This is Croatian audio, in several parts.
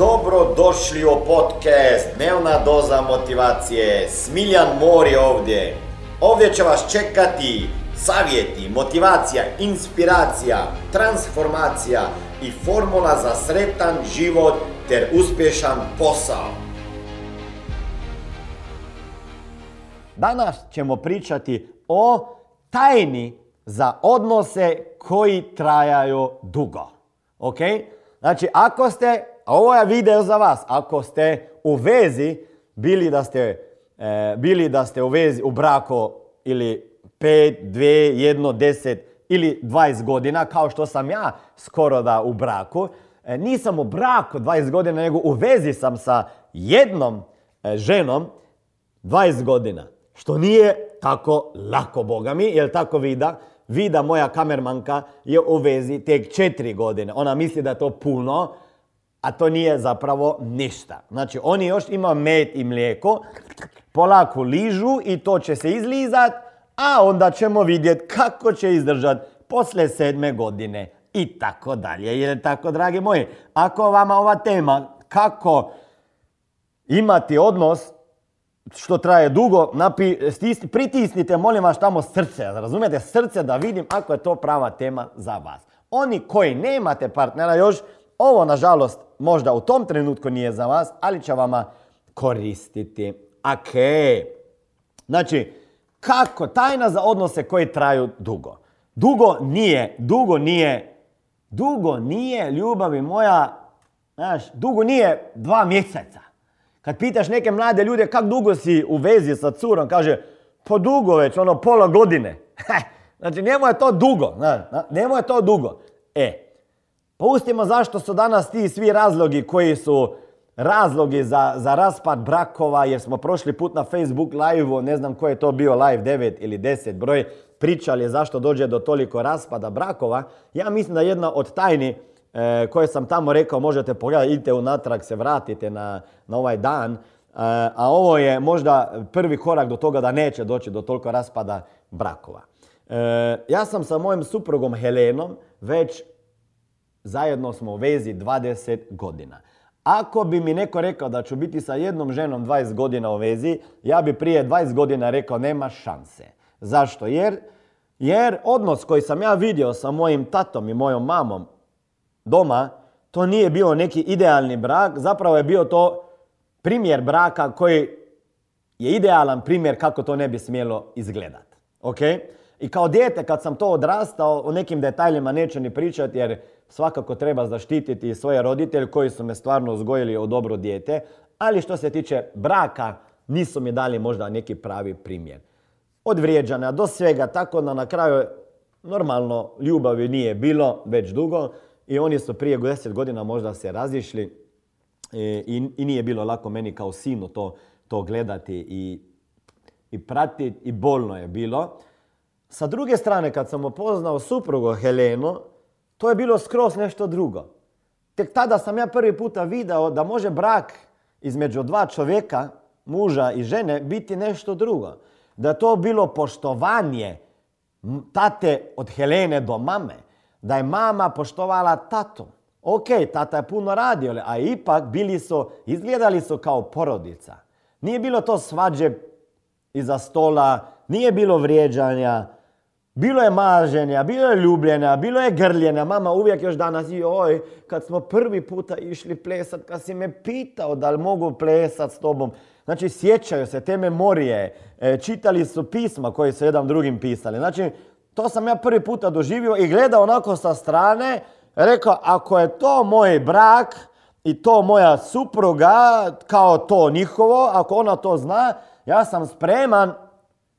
Dobro došli u podcast Dnevna doza motivacije. Smiljan Mor je ovdje. Ovdje će vas čekati savjeti, motivacija, inspiracija, transformacija i formula za sretan život ter uspješan posao. Danas ćemo pričati o tajni za odnose koji trajaju dugo. Ok? Znači, ako ste, a ovo je video za vas, ako ste u vezi, bili da ste, e, bili da ste u vezi, u braku ili 5, 2, 1, 10 ili 20 godina, kao što sam ja skoro da u braku, e, nisam u braku 20 godina, nego u vezi sam sa jednom e, ženom 20 godina. Što nije tako lako, Boga mi, jer tako vida, vida moja kamermanka je u vezi tek četiri godine. Ona misli da je to puno, a to nije zapravo ništa. Znači, oni još ima med i mlijeko, polako ližu i to će se izlizat, a onda ćemo vidjeti kako će izdržat posle sedme godine i tako dalje. Jer tako, dragi moji, ako vama ova tema kako imati odnos što traje dugo, napi, pritisnite, molim vas, tamo srce, razumijete, srce da vidim ako je to prava tema za vas. Oni koji nemate partnera još, ovo nažalost možda u tom trenutku nije za vas, ali će vama koristiti. Ok. Znači, kako tajna za odnose koji traju dugo. Dugo nije, dugo nije, dugo nije, ljubavi moja, znaš, dugo nije dva mjeseca. Kad pitaš neke mlade ljude kak dugo si u vezi sa curom, kaže, po dugo već, ono pola godine. znači, njemu je to dugo, njemu je to dugo. E, pustimo zašto su danas ti svi razlogi koji su razlogi za, za raspad brakova, jer smo prošli put na Facebook live ne znam koji je to bio live, 9 ili 10 broj, pričali zašto dođe do toliko raspada brakova. Ja mislim da jedna od tajni e, koje sam tamo rekao, možete pogledati, idite unatrag, se vratite na, na ovaj dan. E, a ovo je možda prvi korak do toga da neće doći do toliko raspada brakova. E, ja sam sa mojim suprugom Helenom već zajedno smo u vezi 20 godina. Ako bi mi neko rekao da ću biti sa jednom ženom 20 godina u vezi, ja bi prije 20 godina rekao nema šanse. Zašto? Jer, jer odnos koji sam ja vidio sa mojim tatom i mojom mamom doma, to nije bio neki idealni brak, zapravo je bio to primjer braka koji je idealan primjer kako to ne bi smjelo izgledati. Ok? I kao dijete kad sam to odrastao, o nekim detaljima neću ni pričati jer svakako treba zaštititi svoje roditelje koji su me stvarno uzgojili o dobro dijete, ali što se tiče braka, nisu mi dali možda neki pravi primjer. Od vrijeđanja do svega, tako da na kraju normalno ljubavi nije bilo već dugo i oni su prije 10 godina možda se razišli e, i, i nije bilo lako meni kao sinu to, to gledati i, i pratiti i bolno je bilo. Sa druge strane, kad sam upoznao suprugu Helenu, to je bilo skroz nešto drugo. Tek tada sam ja prvi puta video da može brak između dva čovjeka, muža i žene, biti nešto drugo. Da je to bilo poštovanje tate od Helene do mame. Da je mama poštovala tatu. Ok, tata je puno radio, a ipak bili su, izgledali su kao porodica. Nije bilo to svađe iza stola, nije bilo vrijeđanja, bilo je maženja, bilo je ljubljenja, bilo je grljenja. Mama uvijek još danas, joj, kad smo prvi puta išli plesat, kad si me pitao da li mogu plesat s tobom. Znači, sjećaju se te memorije, e, čitali su pisma koje su jedan drugim pisali. Znači, to sam ja prvi puta doživio i gledao onako sa strane, rekao, ako je to moj brak i to moja supruga, kao to njihovo, ako ona to zna, ja sam spreman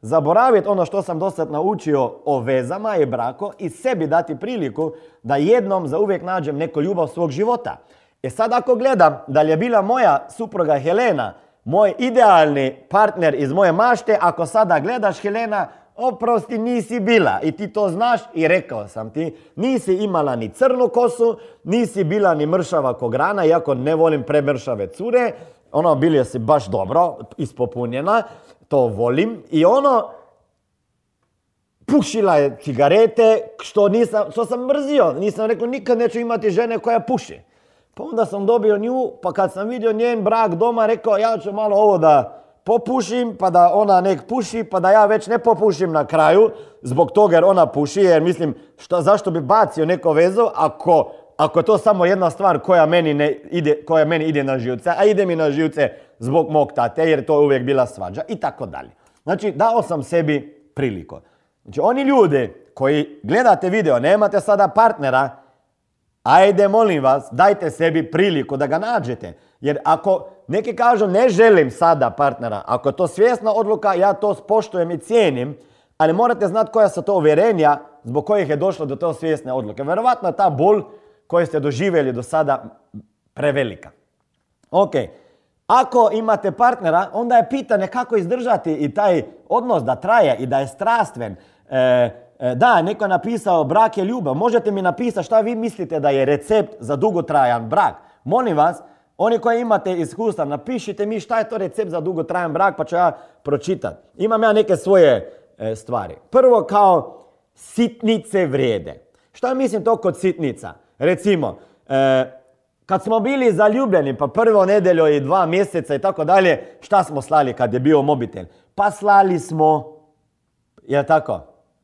zaboraviti ono što sam do sad naučio o vezama i brako i sebi dati priliku da jednom za uvijek nađem neku ljubav svog života. E sad ako gledam da li je bila moja supruga Helena moj idealni partner iz moje mašte, ako sada gledaš Helena, oprosti nisi bila. I ti to znaš i rekao sam ti, nisi imala ni crnu kosu, nisi bila ni mršava kograna, iako ne volim premršave cure, ono bili si baš dobro, ispopunjena, to volim. I ono, pušila je cigarete, što, nisam, što sam mrzio. Nisam rekao, nikad neću imati žene koja puši. Pa onda sam dobio nju, pa kad sam vidio njen brak doma, rekao ja ću malo ovo da popušim, pa da ona nek puši, pa da ja već ne popušim na kraju, zbog toga jer ona puši, jer mislim, šta, zašto bi bacio neko vezu ako, ako je to samo jedna stvar koja meni, ne ide, koja meni ide na živce, a ide mi na živce zbog mog tate, jer to je uvijek bila svađa i tako dalje. Znači, dao sam sebi priliku. Znači, oni ljudi koji gledate video, nemate sada partnera, ajde molim vas, dajte sebi priliku da ga nađete. Jer ako neki kažu ne želim sada partnera, ako je to svjesna odluka, ja to spoštujem i cijenim, ali morate znati koja su to uvjerenja zbog kojih je došlo do te svjesne odluke. Vjerovatno je ta bol koju ste doživjeli do sada prevelika. Ok, ako imate partnera, onda je pitanje kako izdržati i taj odnos da traje i da je strastven. E, e, da, neko je napisao brak je ljubav. Možete mi napisati šta vi mislite da je recept za dugotrajan brak. Molim vas, oni koji imate iskustva, napišite mi šta je to recept za dugotrajan brak, pa ću ja pročitati. Imam ja neke svoje e, stvari. Prvo kao sitnice vrijede. Šta mislim to kod sitnica? Recimo, e, kad smo bili zaljubljeni, pa prvo nedeljo i dva mjeseca i tako dalje, šta smo slali kad je bio mobitel? Pa slali smo, je tako,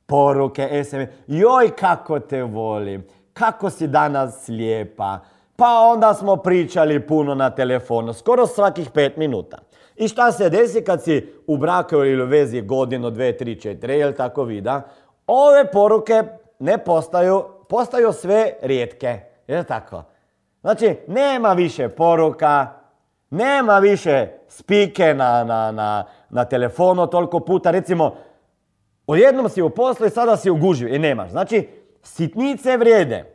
poruke, SMS, joj kako te volim, kako si danas lijepa, pa onda smo pričali puno na telefonu, skoro svakih pet minuta. I šta se desi kad si u braku ili u vezi godinu, dve, tri, četiri, jel tako vida? Ove poruke ne postaju, postaju sve rijetke, jel tako? Znači, nema više poruka, nema više spike na, na, na, na telefonu toliko puta. Recimo, odjednom si u poslu i sada si u gužvi i nemaš. Znači, sitnice vrijede.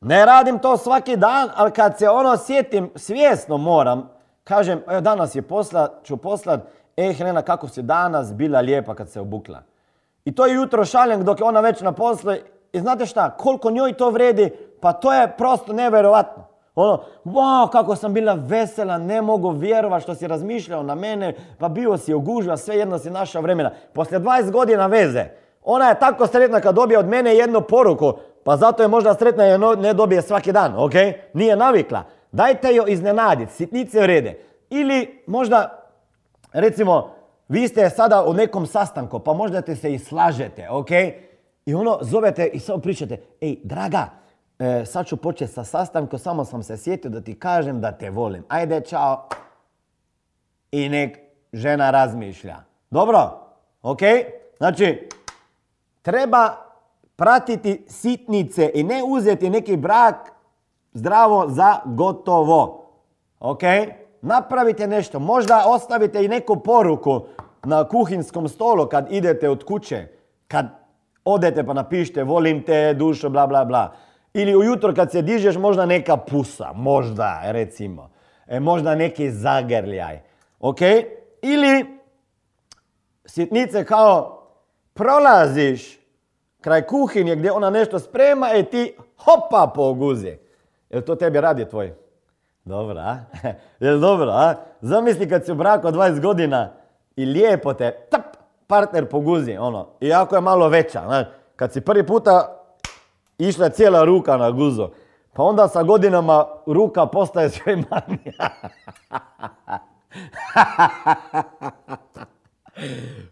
Ne radim to svaki dan, ali kad se ono sjetim, svjesno moram, kažem, evo danas je posla, ću poslat, ej Helena, kako si danas bila lijepa kad se obukla. I to jutro šaljem dok je ona već na poslu i znate šta, koliko njoj to vredi, pa to je prosto nevjerovatno. Ono, wow, kako sam bila vesela, ne mogu vjerovati što si razmišljao na mene, pa bio si ogužva, sve jedno si našao vremena. Poslije 20 godina veze, ona je tako sretna kad dobije od mene jednu poruku, pa zato je možda sretna jer ne dobije svaki dan, ok? Nije navikla. Dajte joj iznenaditi, sitnice vrede. Ili možda, recimo, vi ste sada u nekom sastanku, pa možda te se i slažete, ok? I ono, zovete i samo pričate, ej, draga, e, sad ću početi sa sastankom, samo sam se sjetio da ti kažem da te volim. Ajde, čao. I nek žena razmišlja. Dobro? Ok? Znači, treba pratiti sitnice i ne uzeti neki brak zdravo za gotovo. Ok? Napravite nešto. Možda ostavite i neku poruku na kuhinskom stolu kad idete od kuće. Kad odete pa napišite volim te, dušo, bla, bla, bla. Ili ujutro kad se dižeš možda neka pusa, možda recimo. E, možda neki zagrljaj. Ok? Ili sitnice kao prolaziš kraj kuhinje gdje ona nešto sprema i ti hopa po guzi. Jel to tebi radi tvoj? Dobro, a? Jel dobro, a? Zamisli kad si u braku 20 godina i lijepo te tap, partner po guzi, ono. Iako je malo veća, znaš. Kad si prvi puta išla cijela ruka na guzo, pa onda sa godinama ruka postaje sve manja.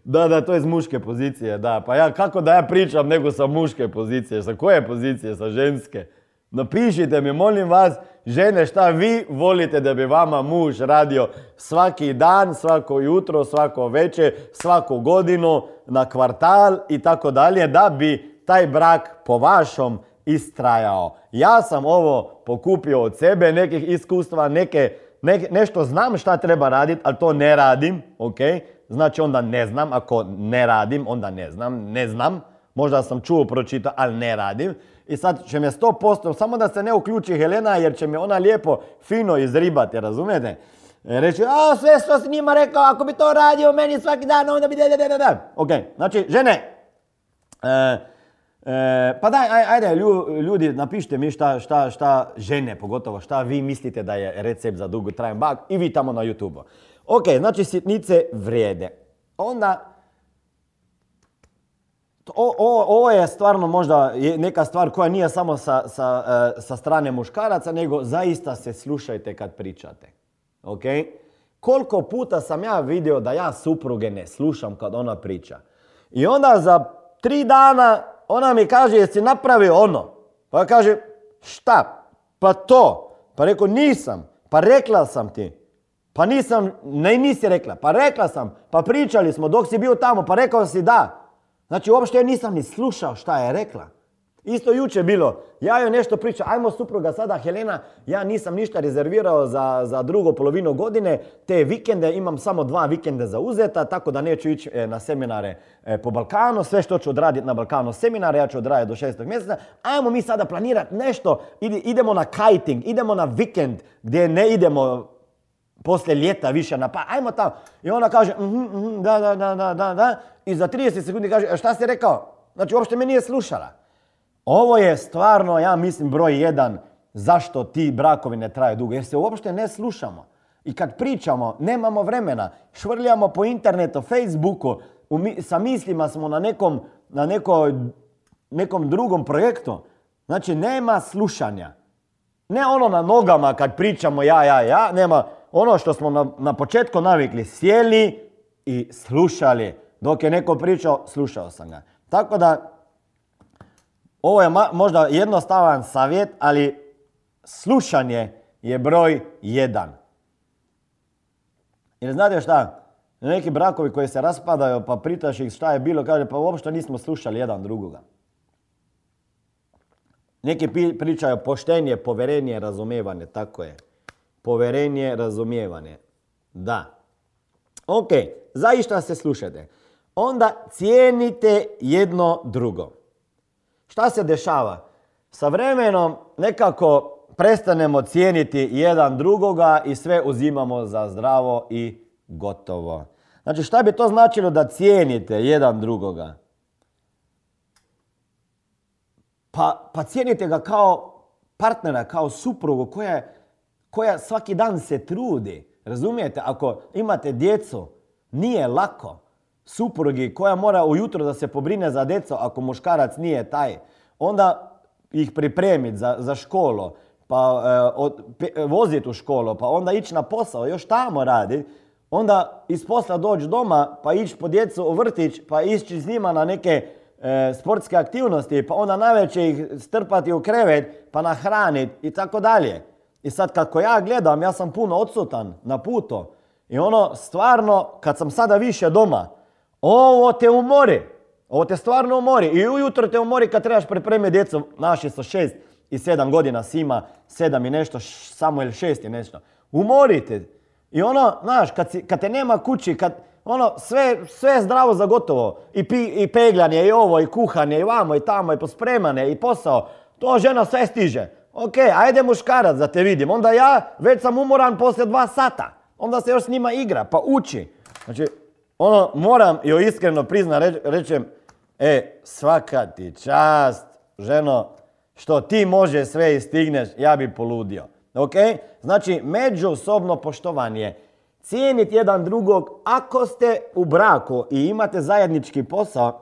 Da, da, to je iz muške pozicije, da. Pa ja, kako da ja pričam nego sa muške pozicije? Sa koje pozicije? Sa ženske? Napišite mi, molim vas, žene, šta vi volite da bi vama muž radio svaki dan, svako jutro, svako večer, svaku godinu, na kvartal i tako dalje, da bi taj brak po vašom istrajao. Ja sam ovo pokupio od sebe, nekih iskustva, neke, nešto znam šta treba raditi, ali to ne radim, ok? Znači onda ne znam, ako ne radim, onda ne znam, ne znam. Možda sam čuo, pročitao, ali ne radim. I sad će me 100%, samo da se ne uključi Helena, jer će me ona lijepo, fino izribati, razumijete? E, reći, a sve što si njima rekao, ako bi to radio meni svaki dan, onda bi da, da, da, da. Ok, znači, žene, e, e, pa daj, ajde, ljudi, napišite mi šta, šta, šta, žene pogotovo, šta vi mislite da je recept za dugotrajan bak i vi tamo na YouTube. Ok, znači sitnice vrijede. Onda ovo je stvarno možda neka stvar koja nije samo sa, sa, e, sa strane muškaraca, nego zaista se slušajte kad pričate. Ok? Koliko puta sam ja vidio da ja supruge ne slušam kad ona priča. I onda za tri dana ona mi kaže jesi napravio ono. Pa ja kaže šta? Pa to. Pa rekao nisam. Pa rekla sam ti. Pa nisam, ne nisi rekla. Pa rekla sam. Pa pričali smo dok si bio tamo. Pa rekao si da. Znači uopšte nisam ni slušao šta je rekla. Isto juče bilo, ja joj nešto pričam, ajmo supruga sada Helena, ja nisam ništa rezervirao za, za drugu polovinu godine, te vikende imam samo dva vikende za uzeta, tako da neću ići e, na seminare e, po Balkanu, sve što ću odraditi na Balkanu seminare, ja ću odraditi do šestog mjeseca, ajmo mi sada planirati nešto, idemo na kiting, idemo na vikend gdje ne idemo poslije ljeta više na pa, ajmo tamo. I ona kaže, mhm, mhm, da, da, da, da, da, da, i za 30 sekundi kaže, e, šta si rekao? Znači, uopšte me nije slušala. Ovo je stvarno, ja mislim, broj jedan zašto ti brakovi ne traju dugo. Jer se uopšte ne slušamo. I kad pričamo, nemamo vremena. Švrljamo po internetu, Facebooku, sa mislima smo na nekom, na nekom drugom projektu. Znači, nema slušanja. Ne ono na nogama kad pričamo ja, ja, ja. Nema ono što smo na, na početku navikli. Sjeli i slušali. Dok je neko pričao, slušao sam ga. Tako da, ovo je možda jednostavan savjet, ali slušanje je broj jedan. Jer znate šta? Neki brakovi koji se raspadaju pa pritaš ih šta je bilo, kaže pa uopšte nismo slušali jedan drugoga. Neki pričaju poštenje, poverenje, razumijevanje, tako je. Poverenje, razumijevanje. Da. Ok, zaista se slušate. Onda cijenite jedno drugo. Šta se dešava? Sa vremenom nekako prestanemo cijeniti jedan drugoga i sve uzimamo za zdravo i gotovo. Znači šta bi to značilo da cijenite jedan drugoga? Pa, pa cijenite ga kao partnera, kao suprugu koja, koja svaki dan se trudi. Razumijete? Ako imate djecu, nije lako suprugi koja mora ujutro da se pobrine za djeco ako muškarac nije taj, onda ih pripremiti za, za školu, pa e, voziti u školu, pa onda ići na posao, još tamo radi, onda iz posla doći doma, pa ići po djecu u vrtić, pa ići s njima na neke e, sportske aktivnosti, pa onda najveće ih strpati u krevet, pa nahraniti i tako dalje. I sad kako ja gledam, ja sam puno odsutan na putu. I ono, stvarno, kad sam sada više doma, ovo te umori. Ovo te stvarno umori. I ujutro te umori kad trebaš pripremiti djecu. Naši su šest i sedam godina, Sima sedam i nešto, Samuel šest i nešto. Umorite. I ono, znaš, kad, kad te nema kući, kad ono, sve, sve je zdravo za gotovo. I, pi, I pegljanje, i ovo, i kuhanje, i vamo, i tamo, i pospremane, i posao. To žena sve stiže. Ok, ajde muškarac da te vidim. Onda ja već sam umoran poslije dva sata. Onda se još s njima igra, pa uči. Znači, ono, moram joj iskreno prizna rečem, e, svaka ti čast, ženo, što ti može sve i stigneš, ja bi poludio. Ok? Znači, međusobno poštovanje. Cijeniti jedan drugog, ako ste u braku i imate zajednički posao,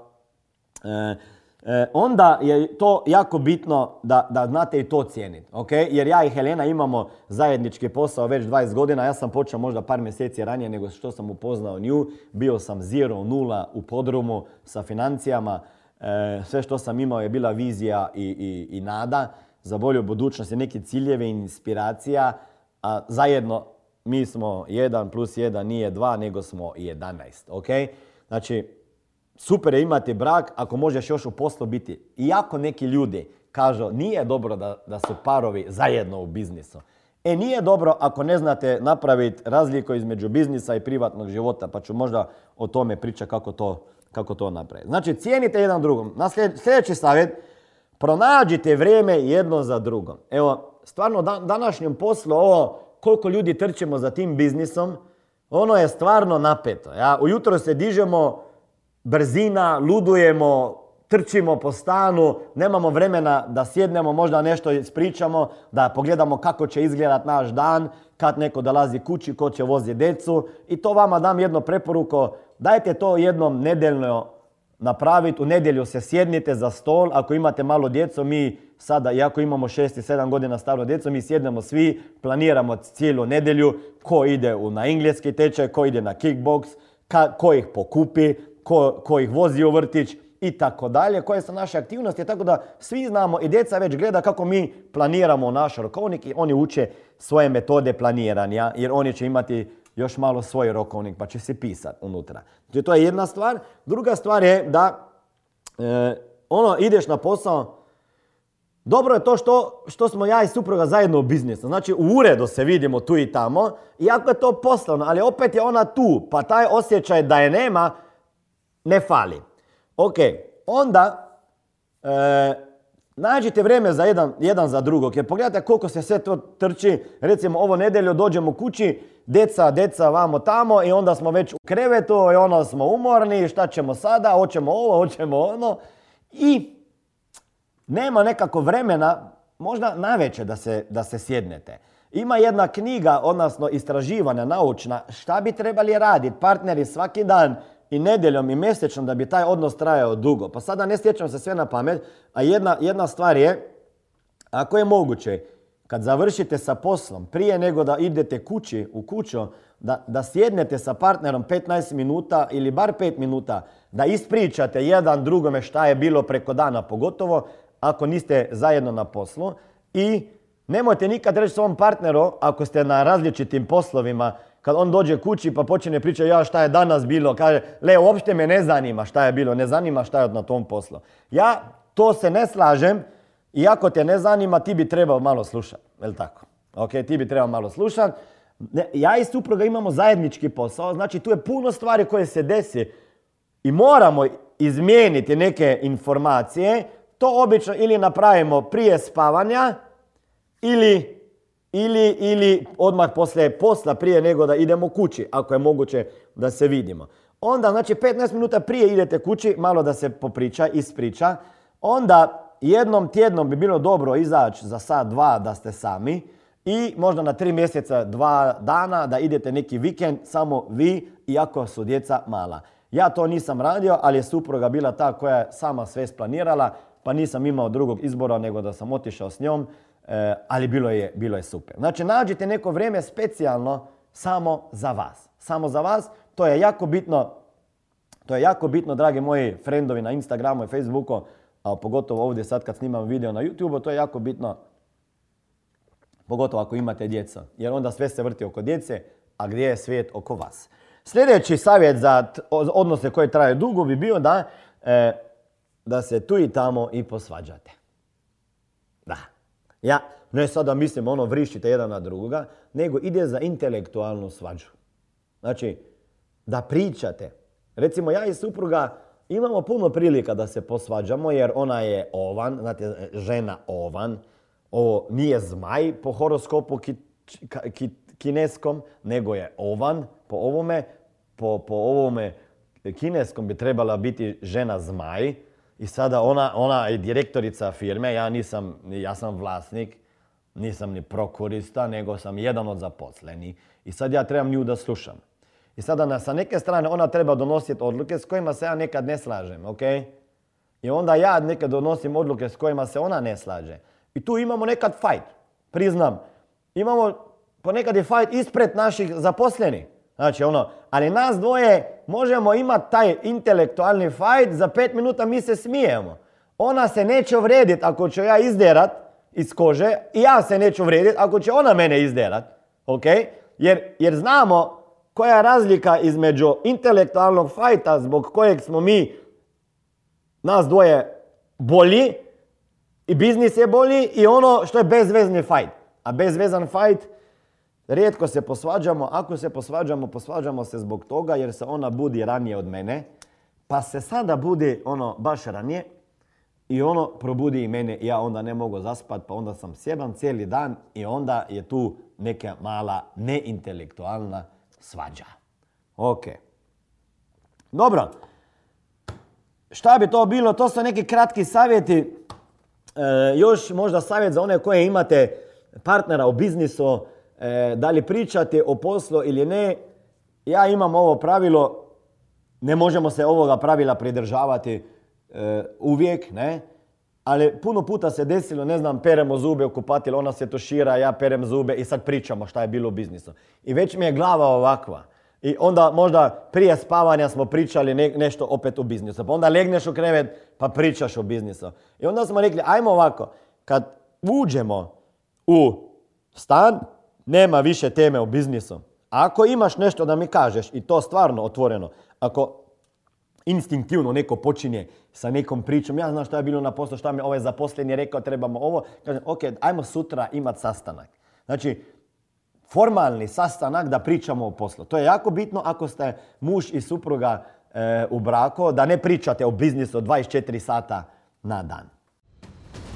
e, E, onda je to jako bitno da, da znate i to cijeniti. Okay? Jer ja i Helena imamo zajednički posao već 20 godina. Ja sam počeo možda par mjeseci ranije nego što sam upoznao nju. Bio sam zero, nula u podrumu sa financijama. E, sve što sam imao je bila vizija i, i, i nada za bolju budućnost i neki ciljevi i inspiracija. A zajedno mi smo 1 plus 1 nije 2 nego smo 11. Okay? Znači, super je imati brak ako možeš još u poslu biti. Iako neki ljudi kažu nije dobro da, da su parovi zajedno u biznisu. E nije dobro ako ne znate napraviti razliku između biznisa i privatnog života, pa ću možda o tome pričati kako to, kako to napraviti. Znači, cijenite jedan drugom. Na sljedeći savjet, pronađite vrijeme jedno za drugom. Evo, stvarno današnjem poslu ovo, koliko ljudi trčimo za tim biznisom, ono je stvarno napeto. Ja? Ujutro se dižemo, brzina, ludujemo, trčimo po stanu, nemamo vremena da sjednemo, možda nešto ispričamo, da pogledamo kako će izgledat naš dan, kad neko dolazi kući, ko će voziti decu. I to vama dam jedno preporuko, dajte to jednom nedeljno napraviti. U nedjelju se sjednite za stol. Ako imate malo djeco, mi sada, iako imamo 6 i 7 godina staro djeco, mi sjednemo svi, planiramo cijelu nedjelju ko ide na engleski tečaj, ko ide na kickbox, ko ih pokupi, ko, ko ih vozi u vrtić i tako dalje, koje su naše aktivnosti, tako da svi znamo i djeca već gleda kako mi planiramo naš rokovnik i oni uče svoje metode planiranja, jer oni će imati još malo svoj rokovnik pa će se pisati unutra. Znači, to je jedna stvar. Druga stvar je da e, ono ideš na posao, dobro je to što, što smo ja i supruga zajedno u biznisu. Znači u uredu se vidimo tu i tamo, iako je to poslovno, ali opet je ona tu, pa taj osjećaj da je nema ne fali. Ok, onda e, nađite vrijeme za jedan, jedan za drugog. Jer pogledajte koliko se sve to trči. Recimo ovo nedjelju dođemo kući, deca, deca vamo tamo i onda smo već u krevetu i onda smo umorni. Šta ćemo sada? Hoćemo ovo, hoćemo ono. I nema nekako vremena, možda naveče da se, da se sjednete. Ima jedna knjiga, odnosno istraživanja naučna, šta bi trebali raditi partneri svaki dan i nedjeljom i mjesečno da bi taj odnos trajao dugo. Pa sada ne stječem se sve na pamet, a jedna, jedna stvar je, ako je moguće, kad završite sa poslom, prije nego da idete kući, u kuću, da, da sjednete sa partnerom 15 minuta ili bar 5 minuta, da ispričate jedan drugome šta je bilo preko dana, pogotovo ako niste zajedno na poslu i nemojte nikad reći svom partneru ako ste na različitim poslovima kad on dođe kući pa počne pričati ja šta je danas bilo, kaže, le, uopšte me ne zanima šta je bilo, ne zanima šta je na tom poslu. Ja to se ne slažem, i ako te ne zanima, ti bi trebao malo slušati, jel tako? Ok, ti bi trebao malo slušati. Ja i supruga imamo zajednički posao, znači tu je puno stvari koje se desi i moramo izmijeniti neke informacije. To obično ili napravimo prije spavanja ili ili, ili odmah poslije posla prije nego da idemo kući, ako je moguće da se vidimo. Onda, znači 15 minuta prije idete kući, malo da se popriča, ispriča. Onda jednom tjednom bi bilo dobro izaći za sat, dva da ste sami i možda na tri mjeseca, dva dana da idete neki vikend, samo vi, iako su djeca mala. Ja to nisam radio, ali je supruga bila ta koja je sama sve splanirala, pa nisam imao drugog izbora nego da sam otišao s njom E, ali bilo je, bilo je super. Znači, nađite neko vrijeme specijalno samo za vas. Samo za vas. To je jako bitno, to je jako bitno, dragi moji frendovi na Instagramu i Facebooku, a pogotovo ovdje sad kad snimam video na YouTube, to je jako bitno, pogotovo ako imate djeca. Jer onda sve se vrti oko djece, a gdje je svijet oko vas. Sljedeći savjet za odnose koje traju dugo bi bio da, e, da se tu i tamo i posvađate. Da. Ja ne sada mislim ono vrišite jedan na drugoga, nego ide za intelektualnu svađu. Znači, da pričate. Recimo ja i supruga imamo puno prilika da se posvađamo jer ona je ovan, znate, žena ovan. Ovo nije zmaj po horoskopu kineskom, nego je ovan po ovome. Po, po ovome kineskom bi trebala biti žena zmaj. I sada ona, ona je direktorica firme, ja nisam, ja sam vlasnik, nisam ni prokurista, nego sam jedan od zaposlenih. I sad ja trebam nju da slušam. I sada sa neke strane ona treba donositi odluke s kojima se ja nekad ne slažem, ok? I onda ja nekad donosim odluke s kojima se ona ne slaže. I tu imamo nekad fight, priznam. Imamo, ponekad je fight ispred naših zaposlenih. Znači ono, ali nas dvoje možemo imati taj intelektualni fight, za pet minuta mi se smijemo. Ona se neće uvrediti ako ću ja izderat iz kože i ja se neću uvrediti ako će ona mene izderat. Ok? Jer, jer znamo koja je razlika između intelektualnog fajta zbog kojeg smo mi nas dvoje bolji i biznis je bolji i ono što je bezvezni fajt. A bezvezan fajt Rijetko se posvađamo, ako se posvađamo, posvađamo se zbog toga jer se ona budi ranije od mene, pa se sada budi ono baš ranije i ono probudi i mene ja onda ne mogu zaspat, pa onda sam sjeban cijeli dan i onda je tu neka mala neintelektualna svađa. Ok. Dobro. Šta bi to bilo? To su neki kratki savjeti. E, još možda savjet za one koje imate partnera u biznisu E, da li pričate o poslu ili ne, ja imam ovo pravilo, ne možemo se ovoga pravila pridržavati e, uvijek, ne? Ali puno puta se desilo, ne znam, peremo zube u kupatilu, ona se tušira, ja perem zube i sad pričamo šta je bilo u biznisu. I već mi je glava ovakva. I onda možda prije spavanja smo pričali nešto opet o biznisu. Pa onda legneš u krevet pa pričaš o biznisu. I onda smo rekli, ajmo ovako, kad uđemo u stan, nema više teme o biznisu. Ako imaš nešto da mi kažeš i to stvarno otvoreno, ako instinktivno neko počinje sa nekom pričom, ja znam šta je bilo na poslu, šta mi ovaj zaposleni rekao, trebamo ovo, kažem, ok, ajmo sutra imati sastanak. Znači, formalni sastanak da pričamo o poslu. To je jako bitno ako ste muž i supruga e, u braku, da ne pričate o biznisu 24 sata na dan.